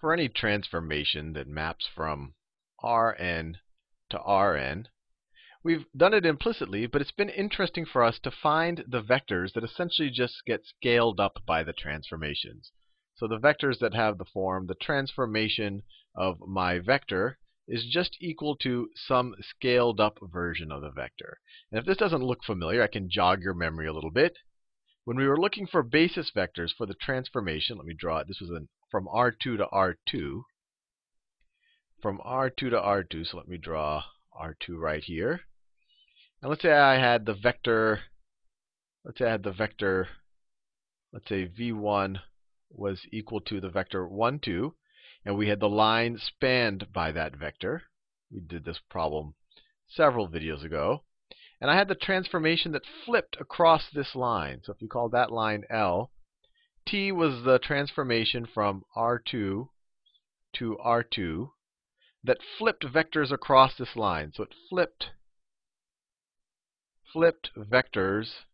for any transformation that maps from Rn to Rn, we've done it implicitly, but it's been interesting for us to find the vectors that essentially just get scaled up by the transformations. So the vectors that have the form, the transformation of my vector is just equal to some scaled up version of the vector. And if this doesn't look familiar, I can jog your memory a little bit. When we were looking for basis vectors for the transformation, let me draw it. This was an, from R2 to R2. From R2 to R2, so let me draw R2 right here. And let's say I had the vector, let's say I had the vector, let's say v1 was equal to the vector 1, 2, and we had the line spanned by that vector. We did this problem several videos ago. And I had the transformation that flipped across this line. So if you call that line L, T was the transformation from R2 to R2 that flipped vectors across this line. So it flipped flipped vectors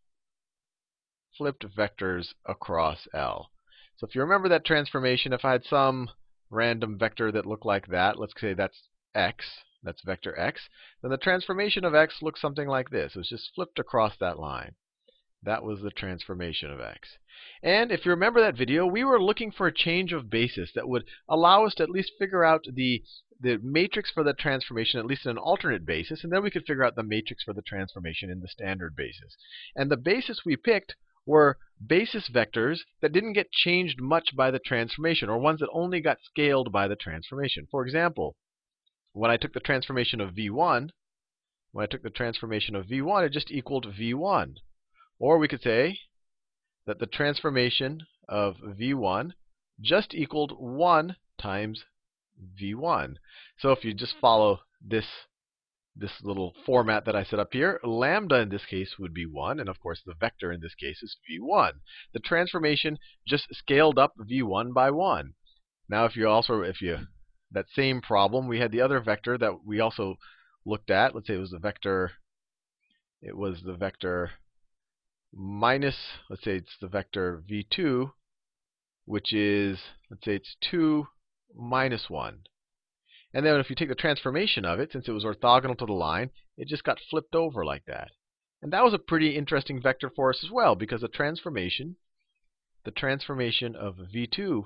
flipped vectors across L. So if you remember that transformation, if I had some random vector that looked like that, let's say that's x, that's vector x, then the transformation of x looks something like this. It's just flipped across that line. That was the transformation of x. And if you remember that video, we were looking for a change of basis that would allow us to at least figure out the, the matrix for the transformation, at least in an alternate basis, and then we could figure out the matrix for the transformation in the standard basis. And the basis we picked were basis vectors that didn't get changed much by the transformation, or ones that only got scaled by the transformation. For example, when I took the transformation of v1, when I took the transformation of v1, it just equaled v1. Or we could say that the transformation of v1 just equaled 1 times v1. So if you just mm-hmm. follow this this little format that I set up here, lambda in this case would be 1, and of course the vector in this case is v1. The transformation just scaled up v1 by 1. Now if you also, if you, that same problem, we had the other vector that we also looked at. Let's say it was the vector, it was the vector minus, let's say it's the vector v2, which is, let's say it's 2 minus 1. And then if you take the transformation of it, since it was orthogonal to the line, it just got flipped over like that. And that was a pretty interesting vector for us as well, because the transformation, the transformation of v2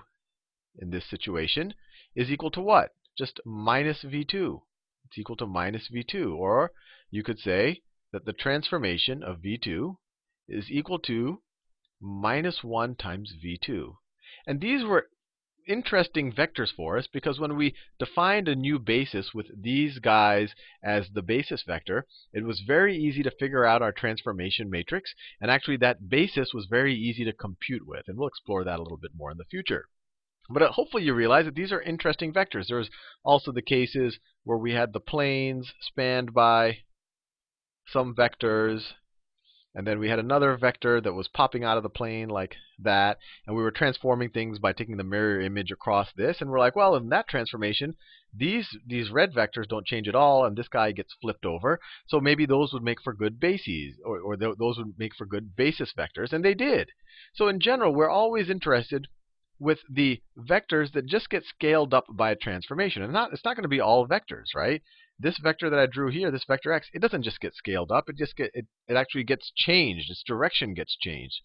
in this situation is equal to what? Just minus v2. It's equal to minus v2. Or you could say that the transformation of v2 is equal to minus 1 times v2. And these were interesting vectors for us because when we defined a new basis with these guys as the basis vector, it was very easy to figure out our transformation matrix. And actually, that basis was very easy to compute with. And we'll explore that a little bit more in the future. But uh, hopefully you realize that these are interesting vectors. There's also the cases where we had the planes spanned by some vectors and then we had another vector that was popping out of the plane like that. And we were transforming things by taking the mirror image across this. And we're like, well, in that transformation, these, these red vectors don't change at all. And this guy gets flipped over. So maybe those would make for good bases. Or, or th those would make for good basis vectors. And they did. So in general, we're always interested with the vectors that just get scaled up by a transformation. And not, it's not going to be all vectors, right? this vector that I drew here, this vector x, it doesn't just get scaled up. It just get it, it actually gets changed. Its direction gets changed.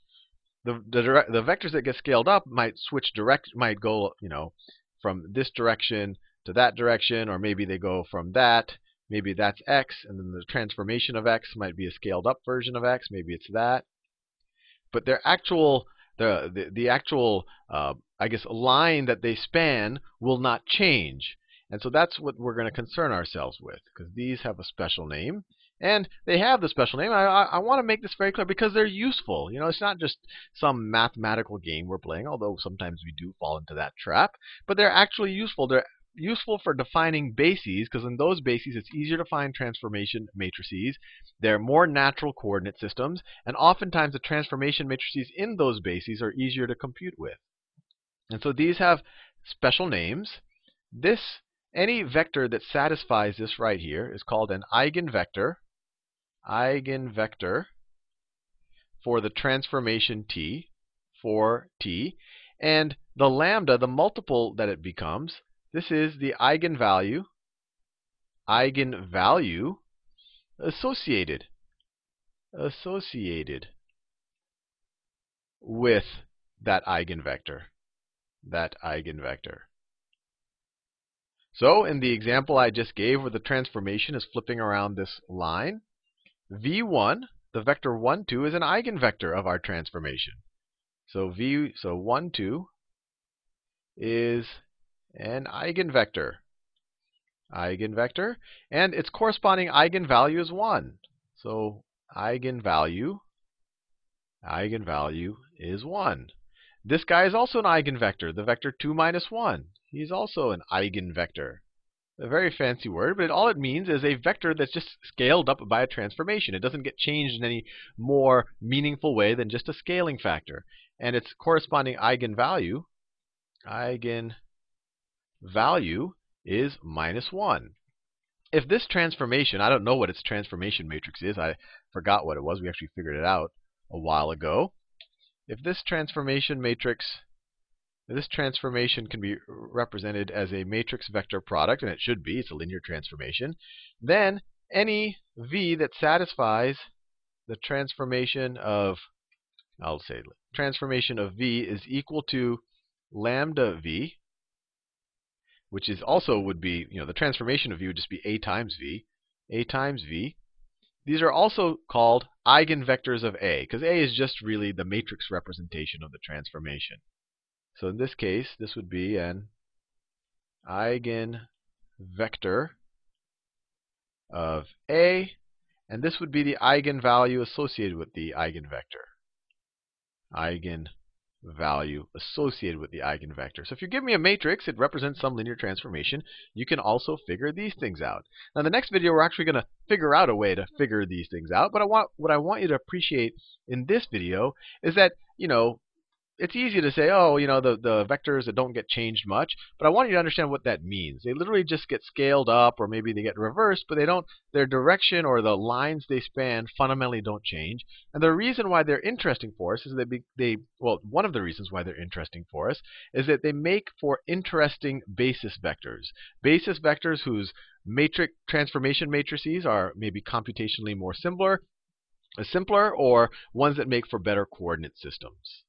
The the the vectors that get scaled up might switch direct, might go you know from this direction to that direction, or maybe they go from that. Maybe that's x, and then the transformation of x might be a scaled up version of x. Maybe it's that. But their actual the the, the actual uh, I guess line that they span will not change. And so that's what we're going to concern ourselves with, because these have a special name. And they have the special name. I, I, I want to make this very clear because they're useful. You know, it's not just some mathematical game we're playing, although sometimes we do fall into that trap. But they're actually useful. They're useful for defining bases because in those bases it's easier to find transformation matrices. They're more natural coordinate systems, and oftentimes the transformation matrices in those bases are easier to compute with. And so these have special names. This any vector that satisfies this right here is called an eigenvector, eigenvector for the transformation t, for t. And the lambda, the multiple that it becomes, this is the eigenvalue, eigenvalue associated, associated with that eigenvector, that eigenvector. So in the example I just gave where the transformation is flipping around this line, v1, the vector 1, 2, is an eigenvector of our transformation. So v so 1 2 is an eigenvector. Eigenvector and its corresponding eigenvalue is 1. So eigenvalue eigenvalue is 1. This guy is also an eigenvector, the vector 2 minus 1. He's also an eigenvector. A very fancy word, but all it means is a vector that's just scaled up by a transformation. It doesn't get changed in any more meaningful way than just a scaling factor and its corresponding eigenvalue, eigenvalue is minus 1. If this transformation, I don't know what its transformation matrix is. I forgot what it was. We actually figured it out a while ago. If this transformation matrix this transformation can be represented as a matrix vector product, and it should be, it's a linear transformation, then any v that satisfies the transformation of I'll say transformation of v is equal to lambda v, which is also would be, you know, the transformation of v would just be a times v, a times v. These are also called eigenvectors of A, because A is just really the matrix representation of the transformation. So in this case, this would be an eigenvector of A, and this would be the eigenvalue associated with the eigenvector eigenvalue associated with the eigenvector. So if you give me a matrix, it represents some linear transformation. You can also figure these things out. Now, in the next video, we're actually going to figure out a way to figure these things out. But I want what I want you to appreciate in this video is that you know it's easy to say, oh, you know, the, the vectors that don't get changed much, but I want you to understand what that means. They literally just get scaled up, or maybe they get reversed, but they don't. Their direction or the lines they span fundamentally don't change. And the reason why they're interesting for us is that they, well, one of the reasons why they're interesting for us is that they make for interesting basis vectors. Basis vectors whose matrix transformation matrices are maybe computationally more simpler, simpler, or ones that make for better coordinate systems.